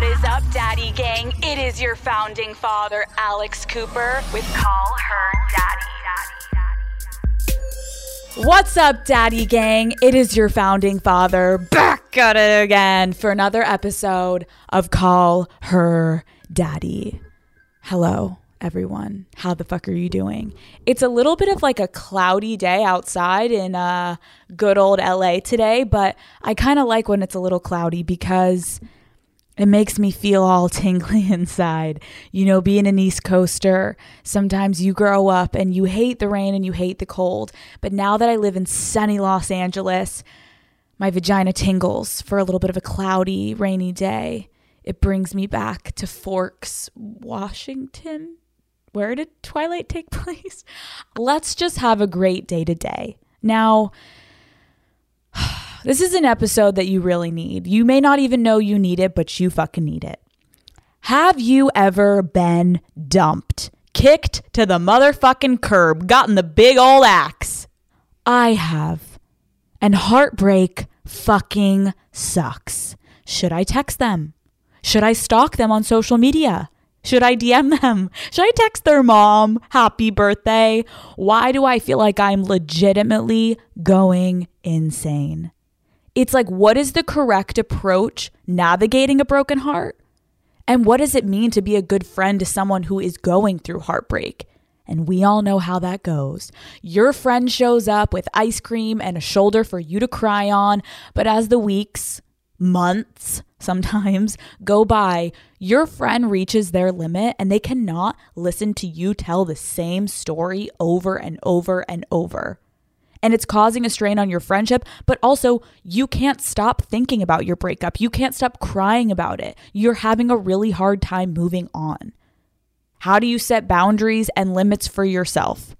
What is up, Daddy Gang? It is your founding father, Alex Cooper, with Call Her Daddy. What's up, Daddy Gang? It is your founding father back at it again for another episode of Call Her Daddy. Hello, everyone. How the fuck are you doing? It's a little bit of like a cloudy day outside in uh, good old LA today, but I kind of like when it's a little cloudy because it makes me feel all tingly inside. You know, being an East Coaster, sometimes you grow up and you hate the rain and you hate the cold. But now that I live in sunny Los Angeles, my vagina tingles for a little bit of a cloudy, rainy day. It brings me back to Forks, Washington. Where did Twilight take place? Let's just have a great day today. Now, this is an episode that you really need. You may not even know you need it, but you fucking need it. Have you ever been dumped, kicked to the motherfucking curb, gotten the big old axe? I have. And heartbreak fucking sucks. Should I text them? Should I stalk them on social media? Should I DM them? Should I text their mom, happy birthday? Why do I feel like I'm legitimately going insane? It's like, what is the correct approach navigating a broken heart? And what does it mean to be a good friend to someone who is going through heartbreak? And we all know how that goes. Your friend shows up with ice cream and a shoulder for you to cry on, but as the weeks, months, sometimes go by, your friend reaches their limit and they cannot listen to you tell the same story over and over and over. And it's causing a strain on your friendship, but also you can't stop thinking about your breakup. You can't stop crying about it. You're having a really hard time moving on. How do you set boundaries and limits for yourself?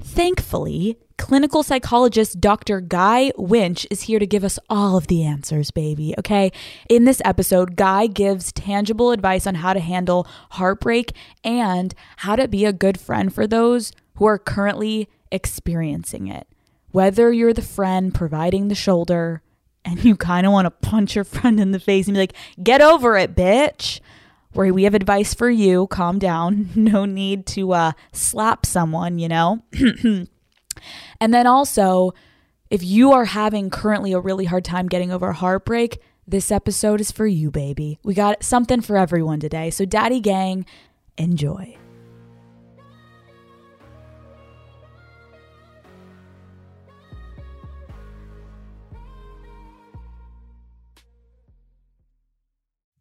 Thankfully, clinical psychologist Dr. Guy Winch is here to give us all of the answers, baby. Okay. In this episode, Guy gives tangible advice on how to handle heartbreak and how to be a good friend for those who are currently experiencing it. Whether you're the friend providing the shoulder and you kind of want to punch your friend in the face and be like, get over it, bitch where we have advice for you. Calm down. No need to uh, slap someone, you know? and then also, if you are having currently a really hard time getting over heartbreak, this episode is for you, baby. We got something for everyone today. So, Daddy Gang, enjoy.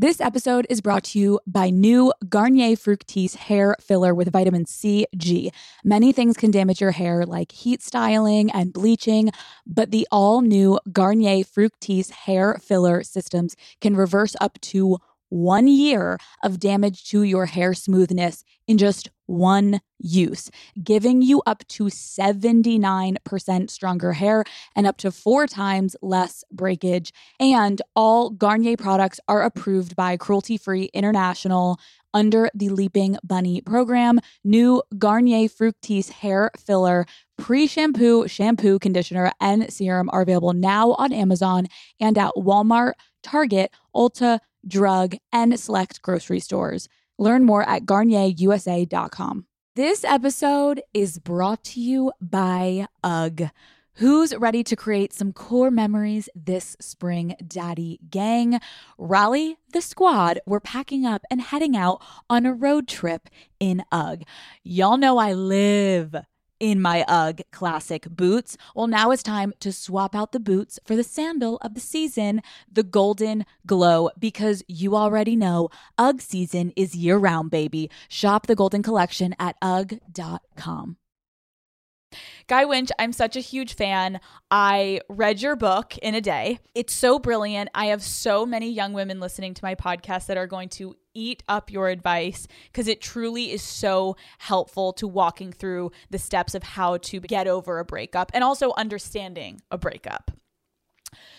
This episode is brought to you by new Garnier Fructis hair filler with vitamin C, G. Many things can damage your hair, like heat styling and bleaching, but the all new Garnier Fructis hair filler systems can reverse up to one year of damage to your hair smoothness in just one use, giving you up to 79% stronger hair and up to four times less breakage. And all Garnier products are approved by Cruelty Free International under the Leaping Bunny program. New Garnier Fructis hair filler, pre shampoo, shampoo, conditioner, and serum are available now on Amazon and at Walmart, Target, Ulta, drug, and select grocery stores. Learn more at garnierusa.com. This episode is brought to you by UGG. Who's ready to create some core memories this spring, Daddy Gang? Rally the squad. We're packing up and heading out on a road trip in UGG. Y'all know I live in my UGG classic boots. Well, now it's time to swap out the boots for the sandal of the season, the Golden Glow, because you already know UGG season is year round, baby. Shop the Golden Collection at UGG.com. Guy Winch, I'm such a huge fan. I read your book in a day. It's so brilliant. I have so many young women listening to my podcast that are going to eat up your advice because it truly is so helpful to walking through the steps of how to get over a breakup and also understanding a breakup.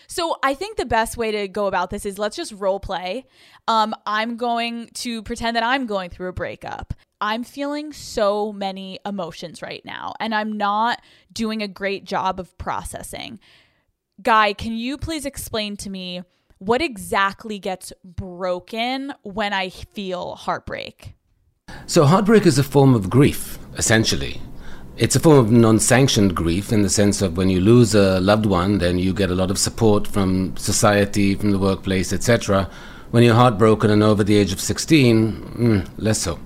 So I think the best way to go about this is let's just role play. Um, I'm going to pretend that I'm going through a breakup. I'm feeling so many emotions right now, and I'm not doing a great job of processing. Guy, can you please explain to me what exactly gets broken when I feel heartbreak? So, heartbreak is a form of grief, essentially. It's a form of non sanctioned grief in the sense of when you lose a loved one, then you get a lot of support from society, from the workplace, etc. When you're heartbroken and over the age of 16, mm, less so.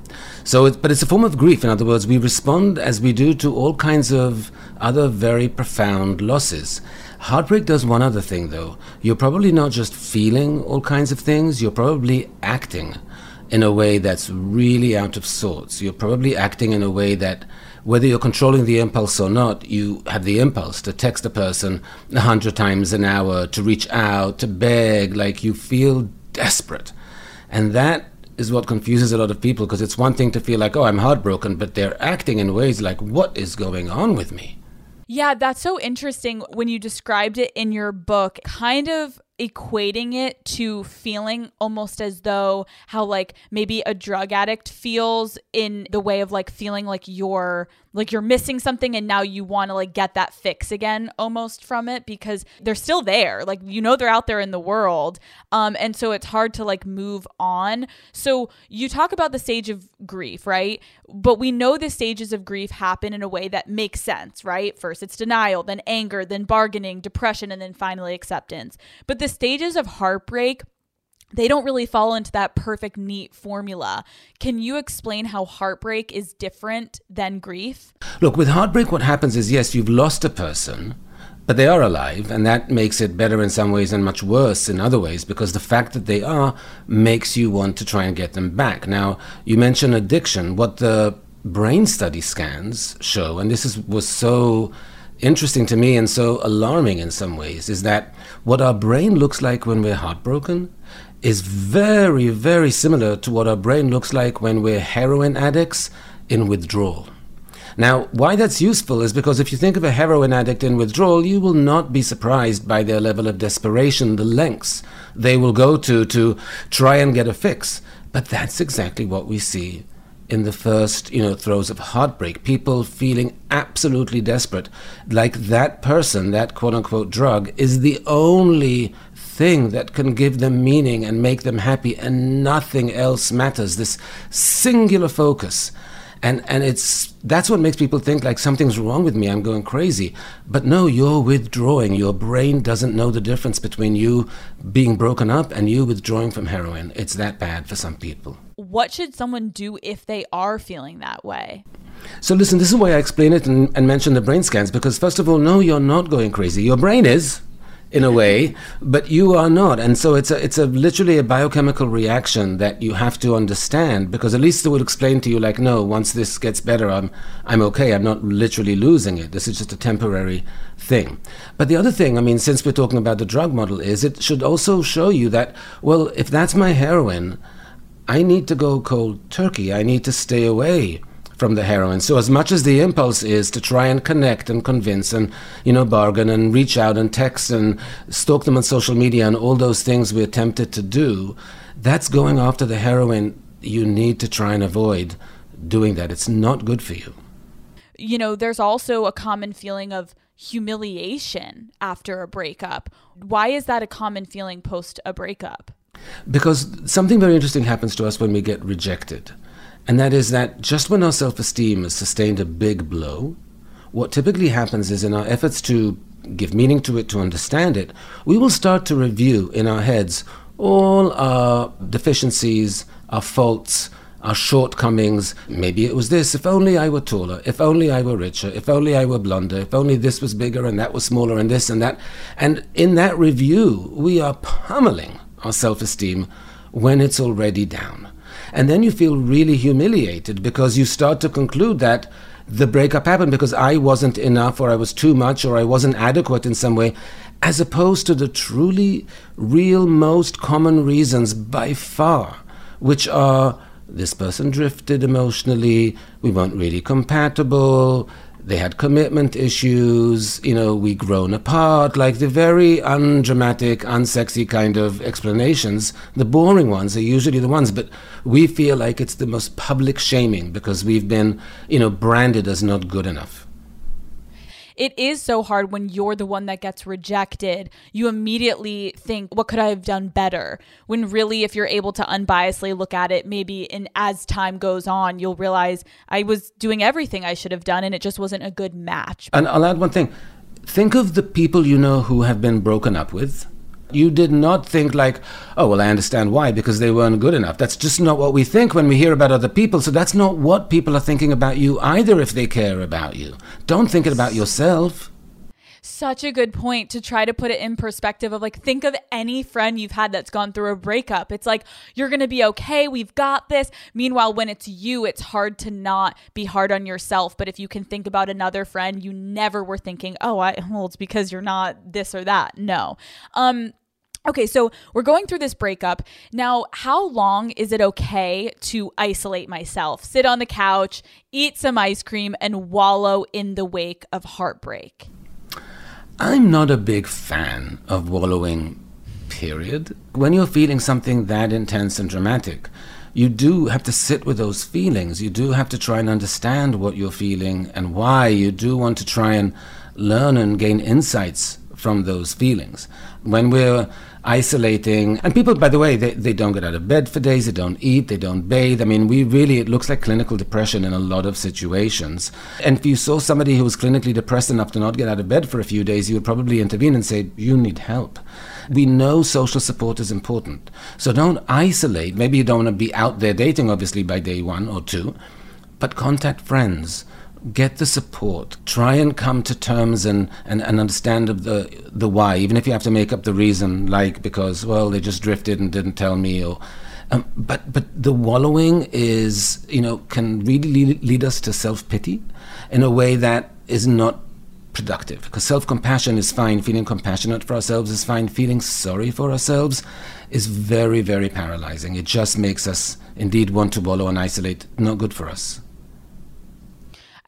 So, it, but it's a form of grief. In other words, we respond as we do to all kinds of other very profound losses. Heartbreak does one other thing, though. You're probably not just feeling all kinds of things, you're probably acting in a way that's really out of sorts. You're probably acting in a way that, whether you're controlling the impulse or not, you have the impulse to text a person a hundred times an hour, to reach out, to beg, like you feel desperate. And that is what confuses a lot of people because it's one thing to feel like, oh, I'm heartbroken, but they're acting in ways like, what is going on with me? Yeah, that's so interesting when you described it in your book, kind of equating it to feeling almost as though how like maybe a drug addict feels in the way of like feeling like you're like you're missing something and now you want to like get that fix again almost from it because they're still there. Like you know they're out there in the world. Um and so it's hard to like move on. So you talk about the stage of grief right? But we know the stages of grief happen in a way that makes sense right? First it's denial then anger then bargaining depression and then finally acceptance. But the stages of heartbreak they don't really fall into that perfect, neat formula. Can you explain how heartbreak is different than grief? Look, with heartbreak, what happens is yes, you've lost a person, but they are alive, and that makes it better in some ways and much worse in other ways because the fact that they are makes you want to try and get them back. Now, you mentioned addiction. What the brain study scans show, and this is, was so interesting to me and so alarming in some ways, is that what our brain looks like when we're heartbroken is very, very similar to what our brain looks like when we're heroin addicts in withdrawal. Now, why that's useful is because if you think of a heroin addict in withdrawal, you will not be surprised by their level of desperation, the lengths they will go to to try and get a fix. But that's exactly what we see in the first, you know, throes of heartbreak. People feeling absolutely desperate, like that person, that quote unquote drug, is the only thing that can give them meaning and make them happy, and nothing else matters. This singular focus. And, and it's that's what makes people think like something's wrong with me i'm going crazy but no you're withdrawing your brain doesn't know the difference between you being broken up and you withdrawing from heroin it's that bad for some people what should someone do if they are feeling that way so listen this is why i explain it and, and mention the brain scans because first of all no you're not going crazy your brain is in a way, but you are not. And so it's a, it's a literally a biochemical reaction that you have to understand because at least it will explain to you like, no, once this gets better, I'm, I'm okay. I'm not literally losing it. This is just a temporary thing. But the other thing, I mean, since we're talking about the drug model, is it should also show you that, well, if that's my heroin, I need to go cold turkey. I need to stay away from the heroin. So as much as the impulse is to try and connect and convince and you know bargain and reach out and text and stalk them on social media and all those things we're tempted to do, that's going after the heroin. You need to try and avoid doing that. It's not good for you. You know, there's also a common feeling of humiliation after a breakup. Why is that a common feeling post a breakup? Because something very interesting happens to us when we get rejected. And that is that just when our self esteem has sustained a big blow, what typically happens is in our efforts to give meaning to it, to understand it, we will start to review in our heads all our deficiencies, our faults, our shortcomings. Maybe it was this, if only I were taller, if only I were richer, if only I were blonder, if only this was bigger and that was smaller and this and that. And in that review, we are pummeling our self esteem when it's already down. And then you feel really humiliated because you start to conclude that the breakup happened because I wasn't enough or I was too much or I wasn't adequate in some way, as opposed to the truly real most common reasons by far, which are this person drifted emotionally, we weren't really compatible, they had commitment issues, you know, we grown apart, like the very undramatic, unsexy kind of explanations. The boring ones are usually the ones, but we feel like it's the most public shaming because we've been, you know, branded as not good enough it is so hard when you're the one that gets rejected. You immediately think, what could I have done better? When really, if you're able to unbiasedly look at it, maybe and as time goes on, you'll realize I was doing everything I should have done and it just wasn't a good match. And I'll add one thing. Think of the people you know who have been broken up with you did not think like, oh, well, I understand why, because they weren't good enough. That's just not what we think when we hear about other people. So that's not what people are thinking about you either if they care about you. Don't think it about yourself such a good point to try to put it in perspective of like think of any friend you've had that's gone through a breakup. It's like you're going to be okay, we've got this. Meanwhile, when it's you, it's hard to not be hard on yourself, but if you can think about another friend, you never were thinking, "Oh, I well, it's because you're not this or that." No. Um Okay, so we're going through this breakup. Now, how long is it okay to isolate myself, sit on the couch, eat some ice cream, and wallow in the wake of heartbreak? I'm not a big fan of wallowing, period. When you're feeling something that intense and dramatic, you do have to sit with those feelings. You do have to try and understand what you're feeling and why. You do want to try and learn and gain insights from those feelings. When we're isolating. And people, by the way, they, they don't get out of bed for days, they don't eat, they don't bathe. I mean, we really, it looks like clinical depression in a lot of situations. And if you saw somebody who was clinically depressed enough to not get out of bed for a few days, you would probably intervene and say, You need help. We know social support is important. So don't isolate. Maybe you don't want to be out there dating, obviously, by day one or two, but contact friends get the support. Try and come to terms and, and, and understand the the why, even if you have to make up the reason, like because well they just drifted and didn't tell me, or um, but but the wallowing is you know can really lead, lead us to self pity in a way that is not productive. Because self compassion is fine, feeling compassionate for ourselves is fine, feeling sorry for ourselves is very very paralyzing. It just makes us indeed want to wallow and isolate. Not good for us.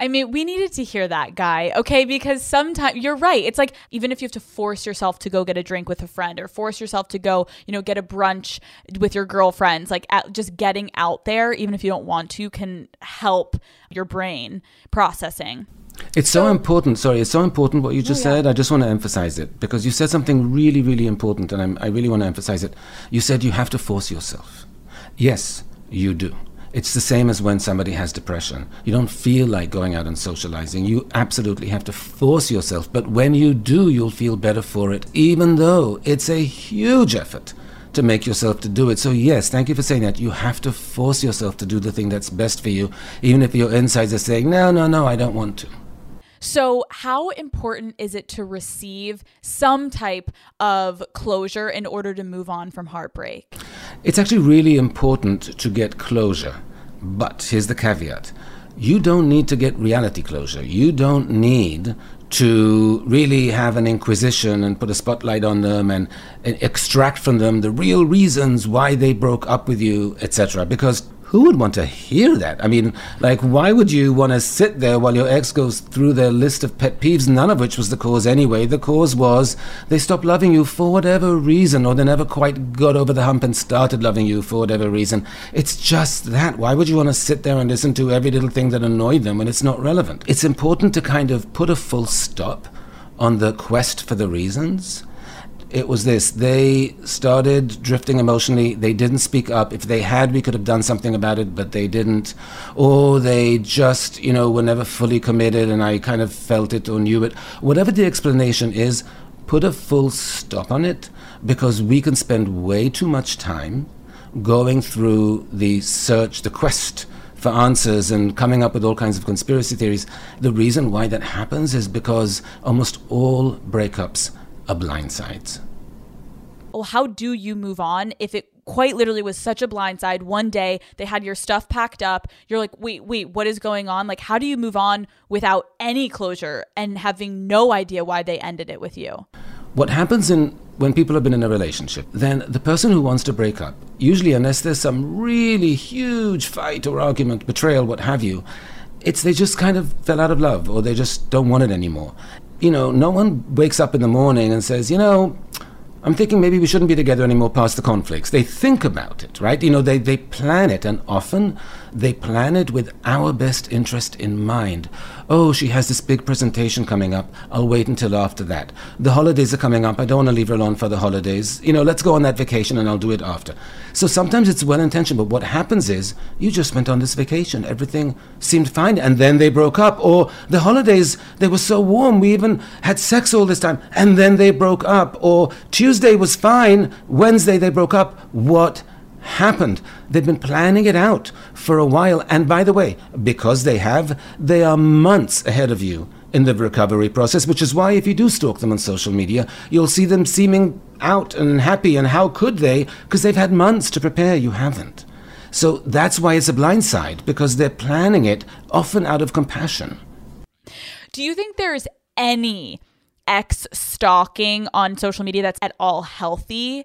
I mean, we needed to hear that guy, okay? Because sometimes you're right. It's like even if you have to force yourself to go get a drink with a friend or force yourself to go, you know, get a brunch with your girlfriends, like at, just getting out there, even if you don't want to, can help your brain processing. It's so, so important. Sorry, it's so important what you just oh, yeah. said. I just want to emphasize it because you said something really, really important, and I'm, I really want to emphasize it. You said you have to force yourself. Yes, you do. It's the same as when somebody has depression. You don't feel like going out and socializing. You absolutely have to force yourself. But when you do, you'll feel better for it, even though it's a huge effort to make yourself to do it. So yes, thank you for saying that. You have to force yourself to do the thing that's best for you, even if your insides are saying, no, no, no, I don't want to. So, how important is it to receive some type of closure in order to move on from heartbreak? It's actually really important to get closure. But here's the caveat you don't need to get reality closure. You don't need to really have an inquisition and put a spotlight on them and, and extract from them the real reasons why they broke up with you, etc. Because who would want to hear that? I mean, like, why would you want to sit there while your ex goes through their list of pet peeves, none of which was the cause anyway? The cause was they stopped loving you for whatever reason, or they never quite got over the hump and started loving you for whatever reason. It's just that. Why would you want to sit there and listen to every little thing that annoyed them when it's not relevant? It's important to kind of put a full stop on the quest for the reasons it was this. They started drifting emotionally. They didn't speak up. If they had we could have done something about it but they didn't. Or they just you know were never fully committed and i kind of felt it or knew it. Whatever the explanation is put a full stop on it because we can spend way too much time going through the search the quest for answers and coming up with all kinds of conspiracy theories. The reason why that happens is because almost all breakups a blind side. Well, how do you move on if it quite literally was such a blindside. One day they had your stuff packed up. You're like, wait, wait, what is going on? Like, how do you move on without any closure and having no idea why they ended it with you? What happens in when people have been in a relationship, then the person who wants to break up, usually unless there's some really huge fight or argument, betrayal, what have you, it's they just kind of fell out of love or they just don't want it anymore. You know, no one wakes up in the morning and says, you know, I'm thinking maybe we shouldn't be together anymore past the conflicts. They think about it, right? You know, they, they plan it, and often they plan it with our best interest in mind. Oh, she has this big presentation coming up. I'll wait until after that. The holidays are coming up. I don't want to leave her alone for the holidays. You know, let's go on that vacation and I'll do it after. So sometimes it's well intentioned, but what happens is you just went on this vacation. Everything seemed fine, and then they broke up. Or the holidays, they were so warm. We even had sex all this time, and then they broke up. Or Tuesday was fine. Wednesday they broke up. What happened. They've been planning it out for a while. And by the way, because they have, they are months ahead of you in the recovery process, which is why if you do stalk them on social media, you'll see them seeming out and happy. And how could they? Because they've had months to prepare. You haven't. So that's why it's a blind side, because they're planning it often out of compassion. Do you think there's any ex stalking on social media that's at all healthy?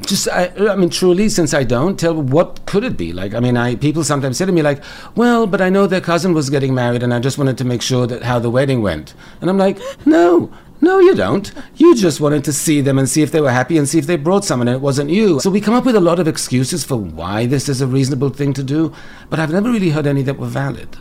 Just, I, I, mean, truly, since I don't tell, what could it be? Like, I mean, I people sometimes say to me, like, well, but I know their cousin was getting married, and I just wanted to make sure that how the wedding went. And I'm like, no, no, you don't. You just wanted to see them and see if they were happy and see if they brought someone and it wasn't you. So we come up with a lot of excuses for why this is a reasonable thing to do, but I've never really heard any that were valid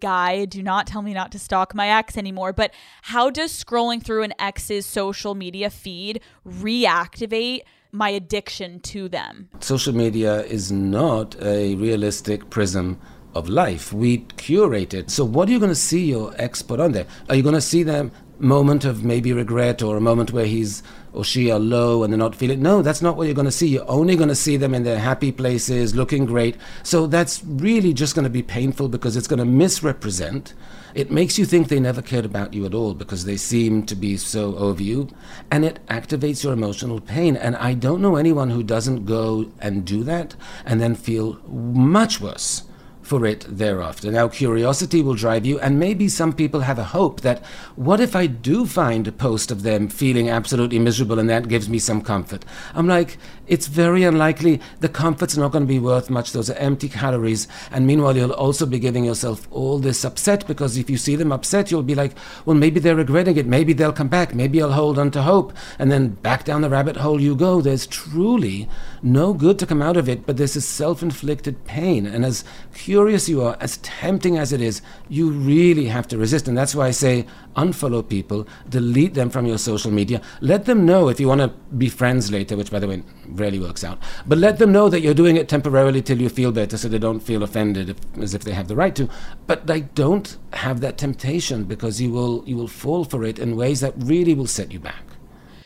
guy, do not tell me not to stalk my ex anymore. But how does scrolling through an ex's social media feed reactivate my addiction to them? Social media is not a realistic prism of life. We curate it. So, what are you going to see your ex put on there? Are you going to see them moment of maybe regret or a moment where he's or she are low and they're not feeling no that's not what you're going to see. You're only going to see them in their happy places looking great. So that's really just going to be painful because it's going to misrepresent. It makes you think they never cared about you at all because they seem to be so over you. And it activates your emotional pain. And i don't know anyone who doesn't go and do that and then feel much worse for it thereafter. Now, curiosity will drive you, and maybe some people have a hope that what if I do find a post of them feeling absolutely miserable and that gives me some comfort? I'm like, it's very unlikely the comfort's not going to be worth much. Those are empty calories. And meanwhile, you'll also be giving yourself all this upset because if you see them upset, you'll be like, well, maybe they're regretting it. Maybe they'll come back. Maybe I'll hold on to hope. And then back down the rabbit hole you go. There's truly no good to come out of it, but this is self inflicted pain. And as curious you are, as tempting as it is, you really have to resist. And that's why I say unfollow people, delete them from your social media. Let them know if you want to be friends later, which, by the way, rarely works out. But let them know that you're doing it temporarily till you feel better so they don't feel offended if, as if they have the right to. But they don't have that temptation because you will, you will fall for it in ways that really will set you back.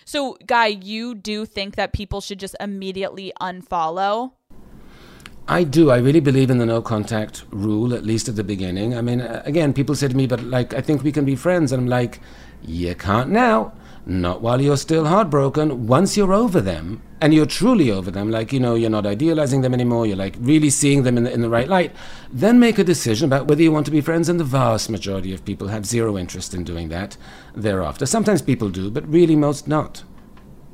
So, Guy, you do think that people should just immediately unfollow? I do. I really believe in the no contact rule, at least at the beginning. I mean, uh, again, people say to me, but like, I think we can be friends. And I'm like, you can't now. Not while you're still heartbroken. Once you're over them, and you're truly over them, like, you know, you're not idealizing them anymore, you're like really seeing them in the, in the right light, then make a decision about whether you want to be friends. And the vast majority of people have zero interest in doing that thereafter. Sometimes people do, but really most not.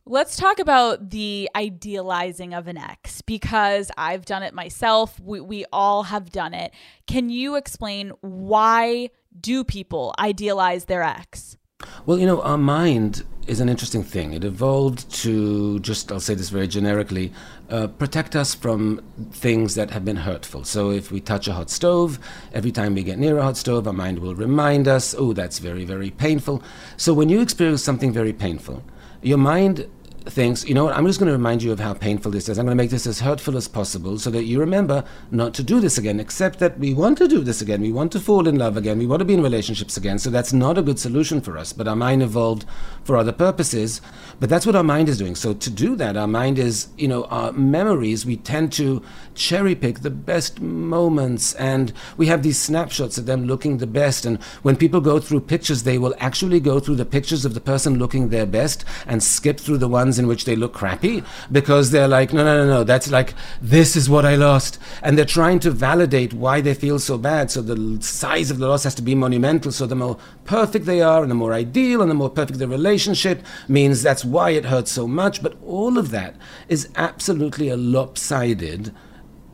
Let's talk about the idealizing of an ex because I've done it myself. We, we all have done it. Can you explain why do people idealize their ex? Well, you know, our mind is an interesting thing. It evolved to just, I'll say this very generically, uh, protect us from things that have been hurtful. So if we touch a hot stove, every time we get near a hot stove, our mind will remind us, oh, that's very, very painful. So when you experience something very painful, your mind thinks, you know what, I'm just going to remind you of how painful this is. I'm going to make this as hurtful as possible so that you remember not to do this again, except that we want to do this again. We want to fall in love again. We want to be in relationships again. So that's not a good solution for us. But our mind evolved for other purposes. But that's what our mind is doing. So to do that, our mind is, you know, our memories, we tend to cherry pick the best moments and we have these snapshots of them looking the best. And when people go through pictures, they will actually go through the pictures of the person looking their best and skip through the ones ones in which they look crappy because they're like, no, no, no, no, that's like, this is what I lost. And they're trying to validate why they feel so bad. So the size of the loss has to be monumental. So the more perfect they are and the more ideal and the more perfect the relationship means that's why it hurts so much. But all of that is absolutely a lopsided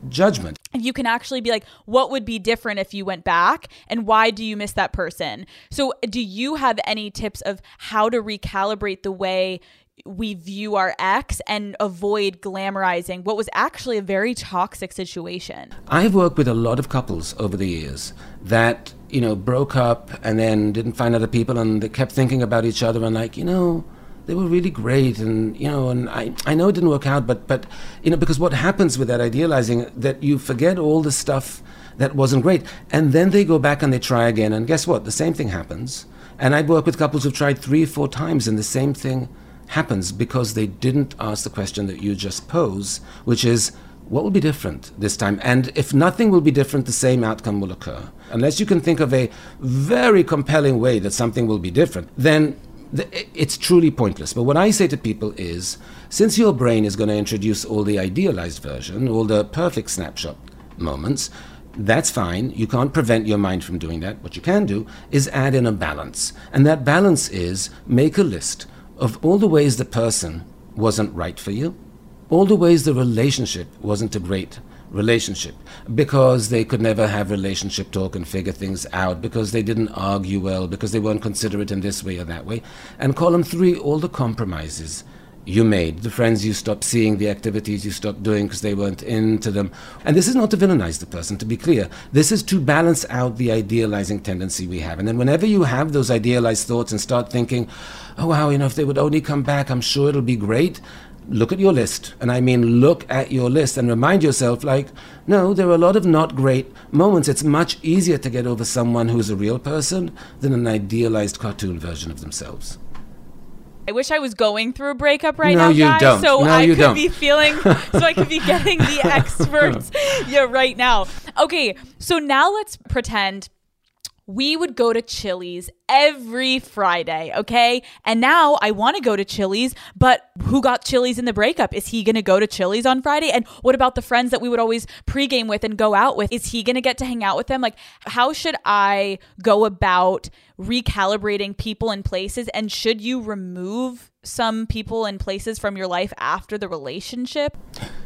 judgment. You can actually be like, what would be different if you went back? And why do you miss that person? So, do you have any tips of how to recalibrate the way we view our ex and avoid glamorizing what was actually a very toxic situation? I've worked with a lot of couples over the years that, you know, broke up and then didn't find other people and they kept thinking about each other and, like, you know, they were really great and you know and I, I know it didn't work out but but you know because what happens with that idealizing that you forget all the stuff that wasn't great and then they go back and they try again and guess what the same thing happens and I'd work with couples who've tried three four times and the same thing happens because they didn't ask the question that you just posed which is what will be different this time and if nothing will be different the same outcome will occur unless you can think of a very compelling way that something will be different then it's truly pointless. But what I say to people is since your brain is going to introduce all the idealized version, all the perfect snapshot moments, that's fine. You can't prevent your mind from doing that. What you can do is add in a balance. And that balance is make a list of all the ways the person wasn't right for you, all the ways the relationship wasn't a great relationship because they could never have relationship talk and figure things out because they didn't argue well because they weren't considerate in this way or that way. And column 3 all the compromises you made the friends you stopped seeing the activities you stopped doing because they weren't into them. And this is not to villainize the person to be clear. This is to balance out the idealizing tendency we have. And then whenever you have those idealized thoughts and start thinking oh wow you know if they would only come back i'm sure it'll be great look at your list. And I mean, look at your list and remind yourself, like, no, there are a lot of not great moments. It's much easier to get over someone who's a real person than an idealized cartoon version of themselves. I wish I was going through a breakup right no, now, you guys. Don't. So no, I could don't. be feeling, so I could be getting the experts, yeah, right now. Okay, so now let's pretend we would go to Chili's every Friday, okay? And now I want to go to Chili's, but who got Chili's in the breakup? Is he going to go to Chili's on Friday? And what about the friends that we would always pregame with and go out with? Is he going to get to hang out with them? Like, how should I go about recalibrating people and places? And should you remove some people and places from your life after the relationship?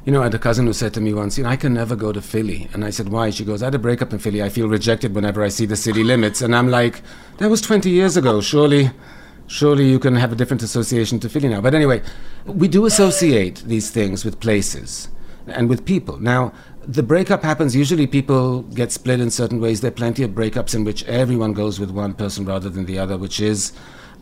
You know, I had a cousin who said to me once, you know, I can never go to Philly. And I said, why? She goes, I had a breakup in Philly. I feel rejected whenever I see the city limits. And I'm like, that was 20 years ago. Surely, surely you can have a different association to Philly now. But anyway, we do associate these things with places and with people. Now, the breakup happens. Usually, people get split in certain ways. There are plenty of breakups in which everyone goes with one person rather than the other, which is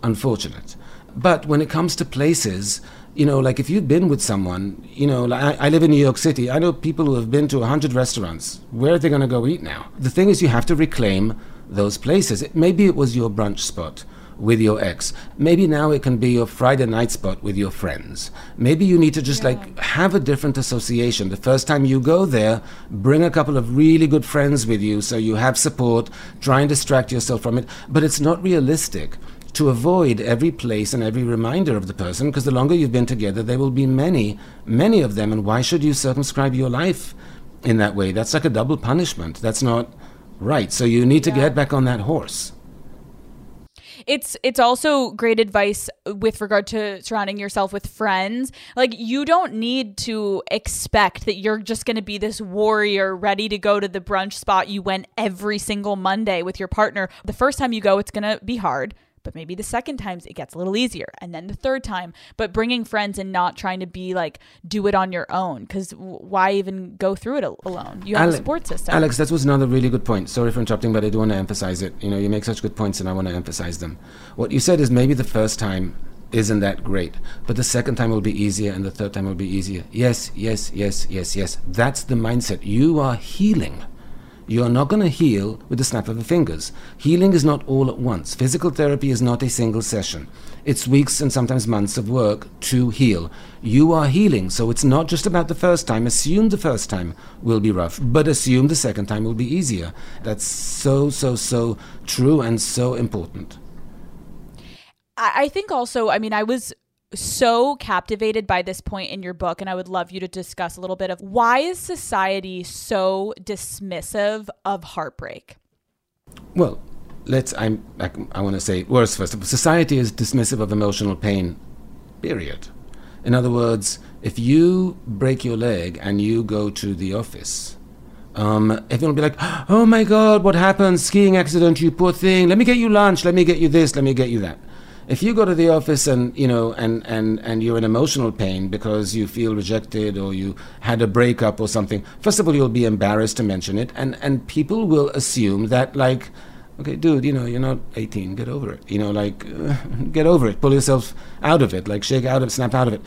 unfortunate. But when it comes to places, you know, like if you've been with someone, you know, like I, I live in New York City. I know people who have been to 100 restaurants. Where are they going to go eat now? The thing is, you have to reclaim those places. It, maybe it was your brunch spot with your ex. Maybe now it can be your Friday night spot with your friends. Maybe you need to just yeah. like have a different association. The first time you go there, bring a couple of really good friends with you so you have support, try and distract yourself from it. But it's not realistic to avoid every place and every reminder of the person because the longer you've been together, there will be many, many of them. And why should you circumscribe your life in that way? That's like a double punishment. That's not right. So you need to yeah. get back on that horse. It's it's also great advice with regard to surrounding yourself with friends. Like you don't need to expect that you're just going to be this warrior ready to go to the brunch spot you went every single Monday with your partner. The first time you go it's going to be hard but maybe the second times it gets a little easier and then the third time but bringing friends and not trying to be like do it on your own because why even go through it alone? You have Ale- a support system. Alex that was another really good point. Sorry for interrupting but i do want to emphasize it. You know you make such good points and i want to emphasize them. What you said is maybe the first time isn't that great but the second time will be easier and the third time will be easier. Yes yes yes yes yes. That's the mindset. You are healing you are not going to heal with the snap of the fingers. Healing is not all at once. Physical therapy is not a single session. It's weeks and sometimes months of work to heal. You are healing, so it's not just about the first time. Assume the first time will be rough, but assume the second time will be easier. That's so, so, so true and so important. I think also, I mean, I was so captivated by this point in your book, and I would love you to discuss a little bit of why is society so dismissive of heartbreak? Well, let's. I'm. I, I want to say worse first. Society is dismissive of emotional pain. Period. In other words, if you break your leg and you go to the office, um, everyone will be like, "Oh my God, what happened? Skiing accident, you poor thing. Let me get you lunch. Let me get you this. Let me get you that." If you go to the office and you know and, and, and you're in emotional pain because you feel rejected or you had a breakup or something first of all you'll be embarrassed to mention it. And, and people will assume that like okay dude you know you're not 18 get over it. You know like uh, get over it. Pull yourself out of it. Like shake out of it snap out of it.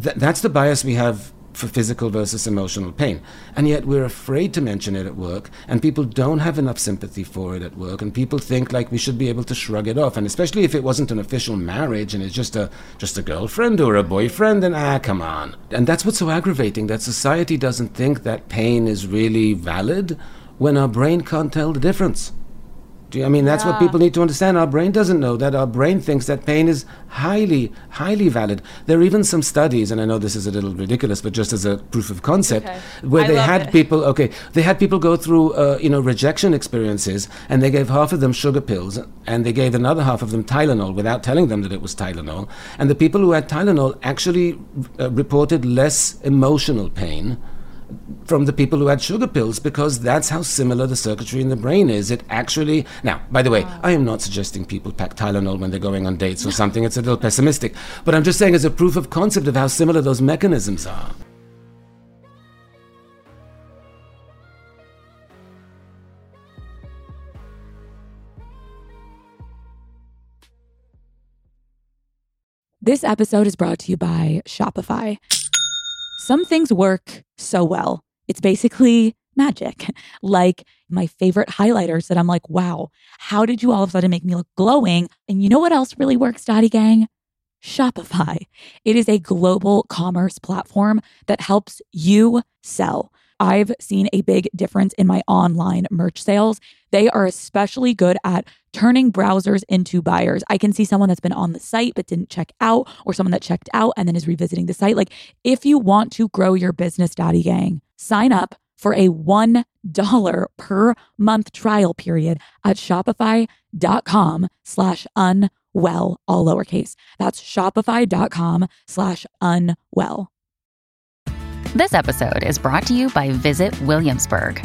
Th- that's the bias we have for physical versus emotional pain. And yet we're afraid to mention it at work, and people don't have enough sympathy for it at work, and people think like we should be able to shrug it off. And especially if it wasn't an official marriage and it's just a just a girlfriend or a boyfriend, then ah, come on. And that's what's so aggravating that society doesn't think that pain is really valid when our brain can't tell the difference. I mean, that's yeah. what people need to understand. Our brain doesn't know that. Our brain thinks that pain is highly, highly valid. There are even some studies, and I know this is a little ridiculous, but just as a proof of concept, okay. where I they had it. people, okay, they had people go through, uh, you know, rejection experiences, and they gave half of them sugar pills, and they gave another half of them Tylenol without telling them that it was Tylenol. And the people who had Tylenol actually uh, reported less emotional pain from the people who had sugar pills because that's how similar the circuitry in the brain is. It actually. Now, by the way, I am not suggesting people pack Tylenol when they're going on dates or something. It's a little pessimistic. But I'm just saying as a proof of concept of how similar those mechanisms are. This episode is brought to you by Shopify. Some things work so well. It's basically magic. Like my favorite highlighters that I'm like, wow, how did you all of a sudden make me look glowing? And you know what else really works, Daddy Gang? Shopify. It is a global commerce platform that helps you sell. I've seen a big difference in my online merch sales. They are especially good at turning browsers into buyers. I can see someone that's been on the site but didn't check out, or someone that checked out and then is revisiting the site. Like, if you want to grow your business, Daddy Gang, sign up for a $1 per month trial period at shopify.com slash unwell, all lowercase. That's shopify.com slash unwell. This episode is brought to you by Visit Williamsburg.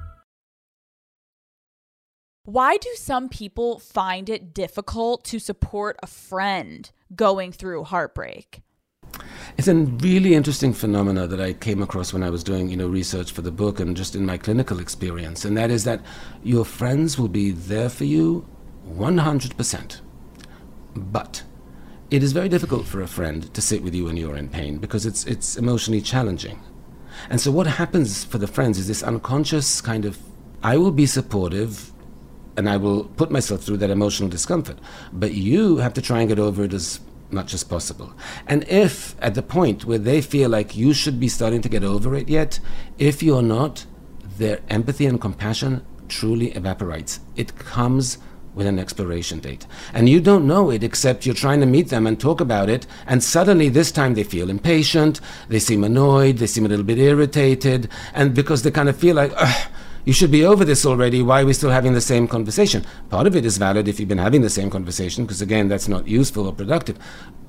Why do some people find it difficult to support a friend going through heartbreak? It's a really interesting phenomena that I came across when I was doing, you know, research for the book and just in my clinical experience, and that is that your friends will be there for you 100%. But it is very difficult for a friend to sit with you when you're in pain because it's it's emotionally challenging. And so what happens for the friends is this unconscious kind of I will be supportive and I will put myself through that emotional discomfort. But you have to try and get over it as much as possible. And if at the point where they feel like you should be starting to get over it yet, if you're not, their empathy and compassion truly evaporates. It comes with an expiration date. And you don't know it except you're trying to meet them and talk about it, and suddenly this time they feel impatient, they seem annoyed, they seem a little bit irritated, and because they kind of feel like, you should be over this already. Why are we still having the same conversation? Part of it is valid if you've been having the same conversation, because again, that's not useful or productive.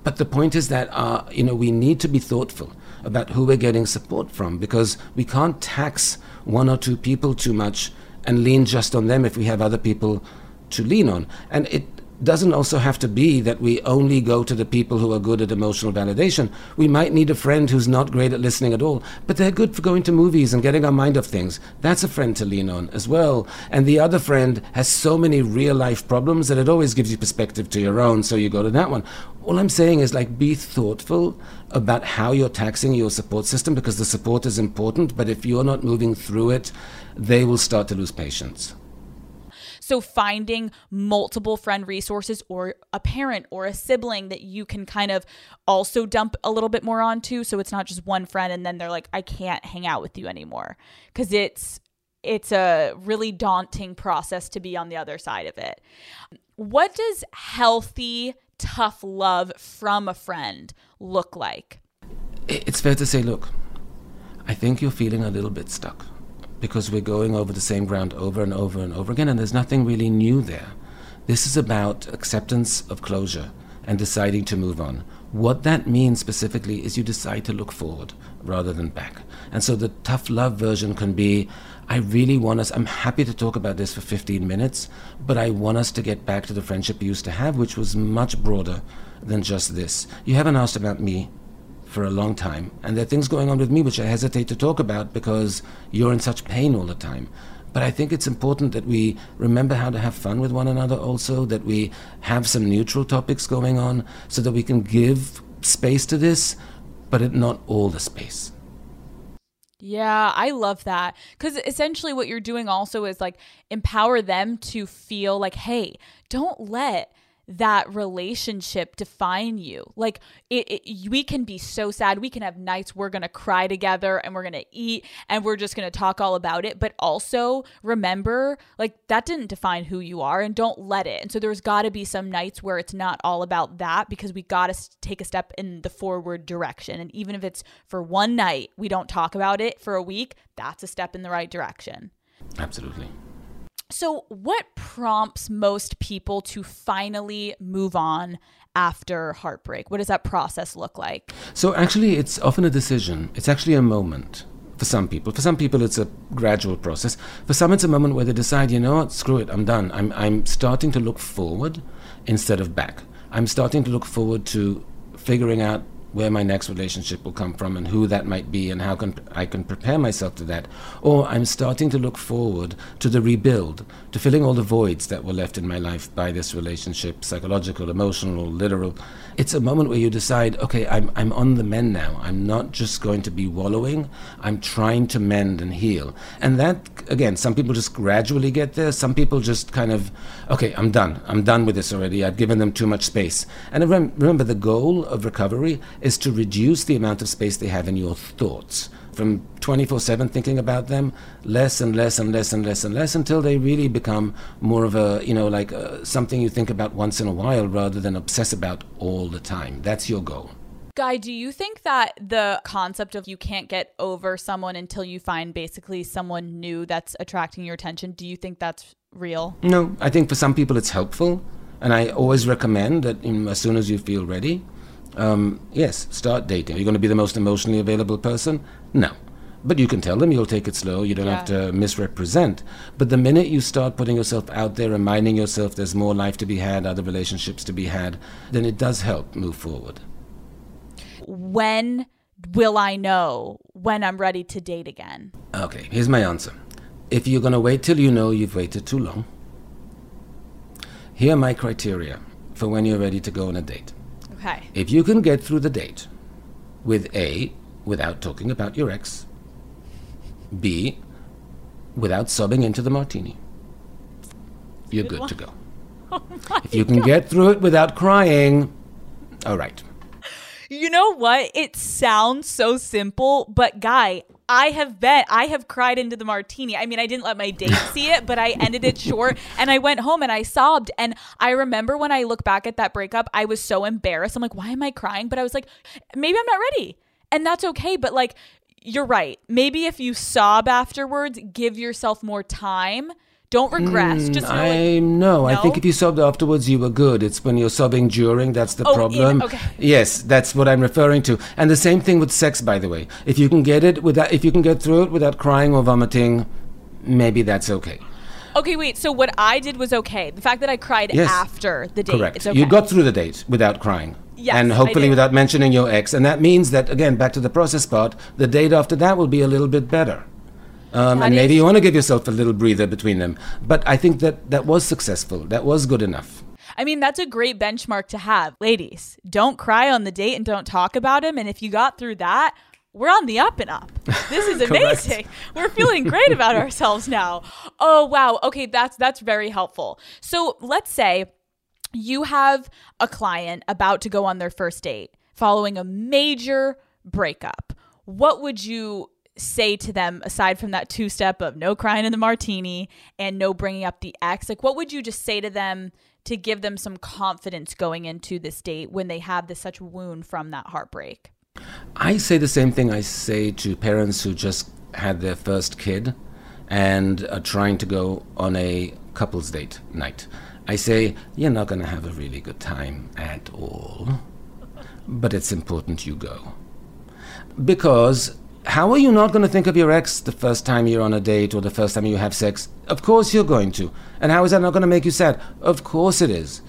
But the point is that uh, you know we need to be thoughtful about who we're getting support from, because we can't tax one or two people too much and lean just on them if we have other people to lean on. And it doesn't also have to be that we only go to the people who are good at emotional validation. We might need a friend who's not great at listening at all, but they're good for going to movies and getting our mind off things. That's a friend to lean on as well. And the other friend has so many real life problems that it always gives you perspective to your own, so you go to that one. All I'm saying is like be thoughtful about how you're taxing your support system because the support is important, but if you're not moving through it, they will start to lose patience. So finding multiple friend resources or a parent or a sibling that you can kind of also dump a little bit more onto so it's not just one friend and then they're like I can't hang out with you anymore cuz it's it's a really daunting process to be on the other side of it. What does healthy tough love from a friend look like? It's fair to say, look, I think you're feeling a little bit stuck because we're going over the same ground over and over and over again, and there's nothing really new there. This is about acceptance of closure and deciding to move on. What that means specifically is you decide to look forward rather than back. And so the tough love version can be I really want us, I'm happy to talk about this for 15 minutes, but I want us to get back to the friendship we used to have, which was much broader than just this. You haven't asked about me for a long time. And there are things going on with me which I hesitate to talk about because you're in such pain all the time. But I think it's important that we remember how to have fun with one another also, that we have some neutral topics going on so that we can give space to this, but not all the space. Yeah, I love that. Because essentially, what you're doing also is like empower them to feel like, hey, don't let that relationship define you. Like it, it, we can be so sad. We can have nights we're going to cry together and we're going to eat and we're just going to talk all about it, but also remember like that didn't define who you are and don't let it. And so there's got to be some nights where it's not all about that because we got to take a step in the forward direction. And even if it's for one night, we don't talk about it for a week, that's a step in the right direction. Absolutely. So, what prompts most people to finally move on after heartbreak? What does that process look like? So, actually, it's often a decision, it's actually a moment for some people. For some people, it's a gradual process. For some, it's a moment where they decide, you know what, screw it, I'm done. I'm, I'm starting to look forward instead of back. I'm starting to look forward to figuring out where my next relationship will come from and who that might be and how can I can prepare myself to that. Or I'm starting to look forward to the rebuild, to filling all the voids that were left in my life by this relationship, psychological, emotional, literal. It's a moment where you decide, okay, I'm I'm on the mend now. I'm not just going to be wallowing. I'm trying to mend and heal. And that again, some people just gradually get there. Some people just kind of, okay, I'm done. I'm done with this already. I've given them too much space. And remember the goal of recovery is to reduce the amount of space they have in your thoughts from 24 7 thinking about them less and less and less and less and less until they really become more of a you know like uh, something you think about once in a while rather than obsess about all the time that's your goal Guy, do you think that the concept of you can't get over someone until you find basically someone new that's attracting your attention, do you think that's real? No, I think for some people it's helpful. And I always recommend that as soon as you feel ready, um, yes, start dating. Are you going to be the most emotionally available person? No. But you can tell them you'll take it slow. You don't yeah. have to misrepresent. But the minute you start putting yourself out there, reminding yourself there's more life to be had, other relationships to be had, then it does help move forward. When will I know when I'm ready to date again? Okay, here's my answer. If you're going to wait till you know you've waited too long, here are my criteria for when you're ready to go on a date. Okay. If you can get through the date with A, without talking about your ex, B, without sobbing into the martini, you're good, good to go. Oh if you can God. get through it without crying, all right. You know what? It sounds so simple, but guy, I have bet I have cried into the martini. I mean, I didn't let my date see it, but I ended it short and I went home and I sobbed. And I remember when I look back at that breakup, I was so embarrassed. I'm like, why am I crying? But I was like, maybe I'm not ready. And that's okay. But like, you're right. Maybe if you sob afterwards, give yourself more time don't regress. Mm, just I no, no, I think if you sobbed afterwards, you were good. It's when you're sobbing during that's the oh, problem. okay. Yes, that's what I'm referring to. And the same thing with sex, by the way. If you can get it without, if you can get through it without crying or vomiting, maybe that's okay. Okay, wait. So what I did was okay. The fact that I cried Yes. after the date, Correct. okay. You got through the date without crying. Yes, and hopefully without mentioning your ex. And that means that, again, back to the process part, the date after that will be a little bit better. Um, and maybe you want to give yourself a little breather between them. But I think that that was successful. That was good enough. I mean, that's a great benchmark to have. Ladies, don't cry on the date and don't talk about him. And if you got through that, we're on the up and up. This is amazing. we're feeling great about ourselves now. Oh wow. Okay, that's that's very helpful. So let's say you have a client about to go on their first date following a major breakup. What would you say to them aside from that two step of no crying in the martini and no bringing up the ex? Like, what would you just say to them to give them some confidence going into this date when they have this such wound from that heartbreak? I say the same thing I say to parents who just had their first kid and are trying to go on a couple's date night. I say, you're not going to have a really good time at all, but it's important you go. Because how are you not going to think of your ex the first time you're on a date or the first time you have sex? Of course you're going to. And how is that not going to make you sad? Of course it is.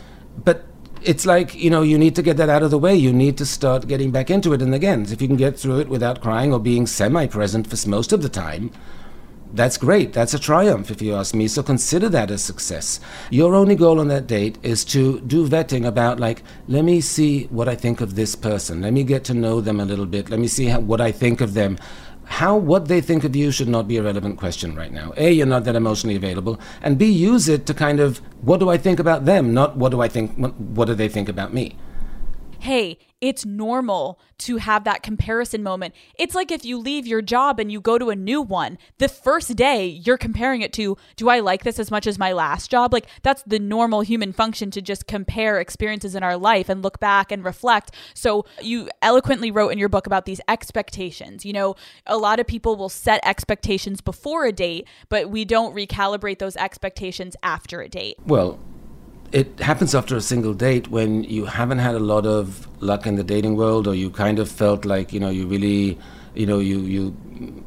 But it's like, you know, you need to get that out of the way. You need to start getting back into it. And again, if you can get through it without crying or being semi present for most of the time, that's great. That's a triumph, if you ask me. So consider that a success. Your only goal on that date is to do vetting about, like, let me see what I think of this person. Let me get to know them a little bit. Let me see how, what I think of them. How what they think of you should not be a relevant question right now. A, you're not that emotionally available, and B, use it to kind of what do I think about them, not what do I think, what, what do they think about me. hey, it's normal to have that comparison moment. It's like if you leave your job and you go to a new one, the first day you're comparing it to, do I like this as much as my last job? Like that's the normal human function to just compare experiences in our life and look back and reflect. So you eloquently wrote in your book about these expectations. You know, a lot of people will set expectations before a date, but we don't recalibrate those expectations after a date. Well, it happens after a single date when you haven't had a lot of luck in the dating world or you kind of felt like you know you really you know you you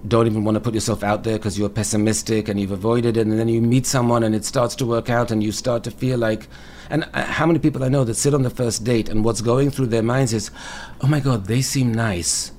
don't even want to put yourself out there because you're pessimistic and you've avoided it and then you meet someone and it starts to work out and you start to feel like and uh, how many people I know that sit on the first date and what's going through their minds is oh my god they seem nice.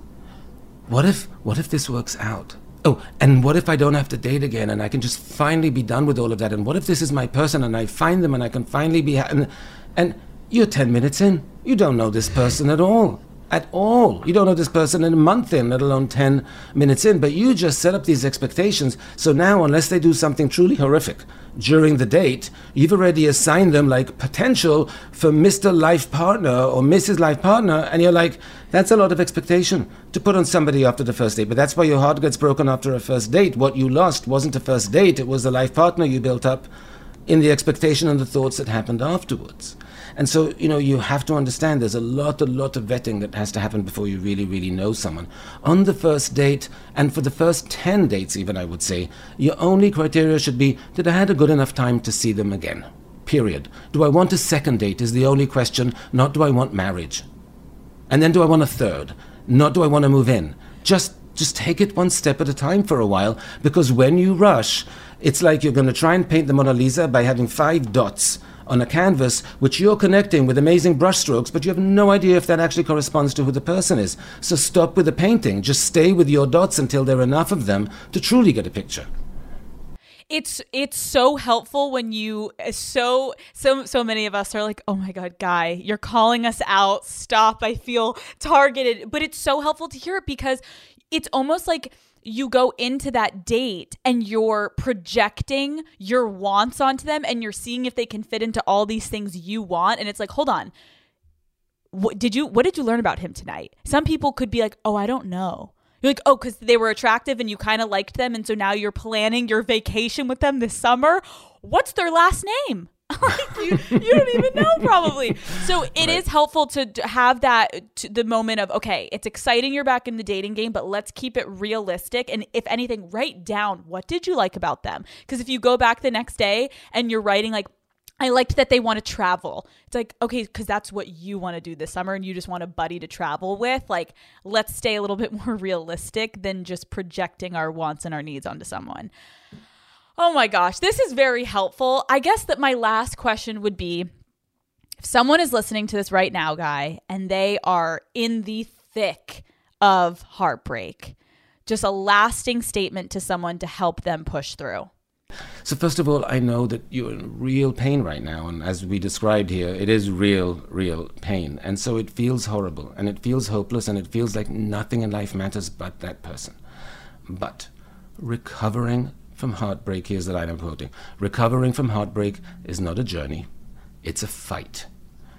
What if what if this works out oh and what if i don't have to date again and i can just finally be done with all of that? And what if this is my person and i find them and i can finally be ha- and, and you're 10 minutes in. You don't know this person at all. At all. You don't know this person in a month in let alone 10 minutes in. But you just set up these expectations. So now unless they do something truly horrific during the date you've already assigned them like potential for mr life partner or mrs life partner. And you're like that's a lot of expectation to put on somebody after the first date. But that's why your heart gets broken after a first date. What you lost wasn't a first date, it was the life partner you built up in the expectation and the thoughts that happened afterwards. And so, you know, you have to understand there's a lot, a lot of vetting that has to happen before you really, really know someone. On the first date, and for the first 10 dates, even I would say, your only criteria should be did I had a good enough time to see them again? Period. Do I want a second date is the only question, not do I want marriage. And then do I want a third? Not do I want to move in. Just just take it one step at a time for a while because when you rush, it's like you're going to try and paint the Mona Lisa by having five dots on a canvas which you're connecting with amazing brushstrokes, but you have no idea if that actually corresponds to who the person is. So stop with the painting. Just stay with your dots until there are enough of them to truly get a picture. It's it's so helpful when you uh, so so so many of us are like oh my god guy you're calling us out. Stop. I feel targeted. But it's so helpful to hear it because it's almost like you go into that date and you're projecting your wants onto them and you're seeing if they can fit into all these things you want. And it's like hold on. What did you what did you learn about him tonight? Some people could be like oh i don't know you're like, oh, because they were attractive and you kind of liked them. And so now you're planning your vacation with them this summer. What's their last name? like you, you don't even know probably. So it is helpful to have that to the moment of okay, it's exciting you're back in the dating game, but let's keep it realistic. And if anything, write down what did you like about them? Because if you go back the next day and you're writing like I liked that they want to travel. It's like, okay, because that's what you want to do this summer and you just want a buddy to travel with. Like, let's stay a little bit more realistic than just projecting our wants and our needs onto someone. Oh my gosh, this is very helpful. I guess that my last question would be if someone is listening to this right now, guy, and they are in the thick of heartbreak, just a lasting statement to someone to help them push through. So, first of all, I know that you're in real pain right now. And as we described here, it is real, real pain. And so it feels horrible and it feels hopeless and it feels like nothing in life matters but that person. But recovering from heartbreak, here's the line I'm quoting recovering from heartbreak is not a journey, it's a fight.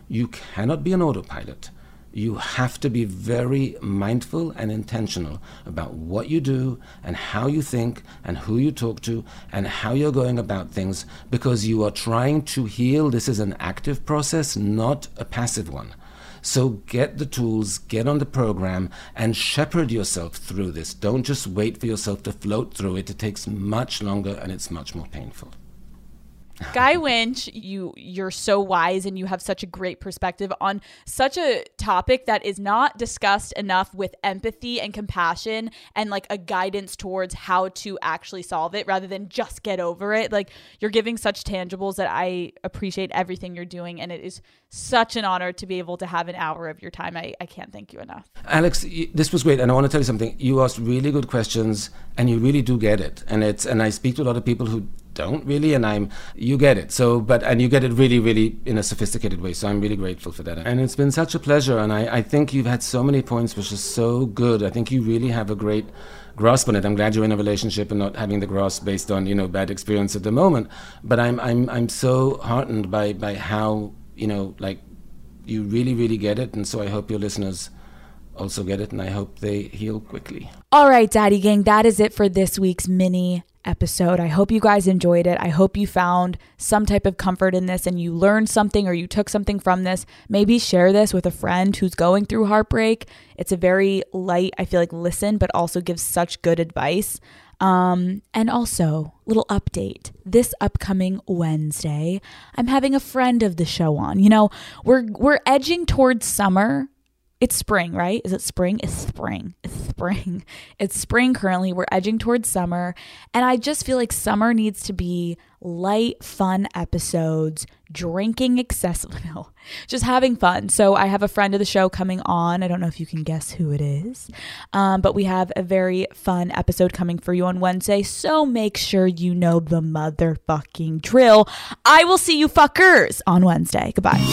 You cannot be an autopilot. You have to be very mindful and intentional about what you do and how you think and who you talk to and how you're going about things because you are trying to heal. This is an active process, not a passive one. So get the tools, get on the program, and shepherd yourself through this. Don't just wait for yourself to float through it. It takes much longer and it's much more painful. Guy Winch, you you're so wise and you have such a great perspective on such a topic that is not discussed enough with empathy and compassion and like a guidance towards how to actually solve it rather than just get over it. Like you're giving such tangibles that I appreciate everything you're doing and it is such an honor to be able to have an hour of your time. I, I can't thank you enough. Alex, this was great and I want to tell you something. You asked really good questions and you really do get it. And it's and I speak to a lot of people who don't really and i'm you get it. So but and you get it really really in a sophisticated way so i'm really grateful for that. And it's been such a pleasure and i, I think you've had so many points which is so good. I think you really have a great grasp on it. I'm glad you're in a relationship and not having the grasp based on you know bad experience at the moment. But i'm i'm i'm so heartened by by how you know like you really really get it. And so i hope your listeners also get it and i hope they heal quickly. All right daddy gang that is it for this week's mini episode. I hope you guys enjoyed it. I hope you found some type of comfort in this and you learned something or you took something from this. Maybe share this with a friend who's going through heartbreak. It's a very light, I feel like, listen, but also gives such good advice. Um, and also, little update. This upcoming Wednesday, I'm having a friend of the show on. You know, we're we're edging towards summer it's spring, right? Is it spring? It's spring. It's spring. It's spring currently. We're edging towards summer. And I just feel like summer needs to be light, fun episodes, drinking excessively, no, just having fun. So I have a friend of the show coming on. I don't know if you can guess who it is, um, but we have a very fun episode coming for you on Wednesday. So make sure you know the motherfucking drill. I will see you fuckers on Wednesday. Goodbye.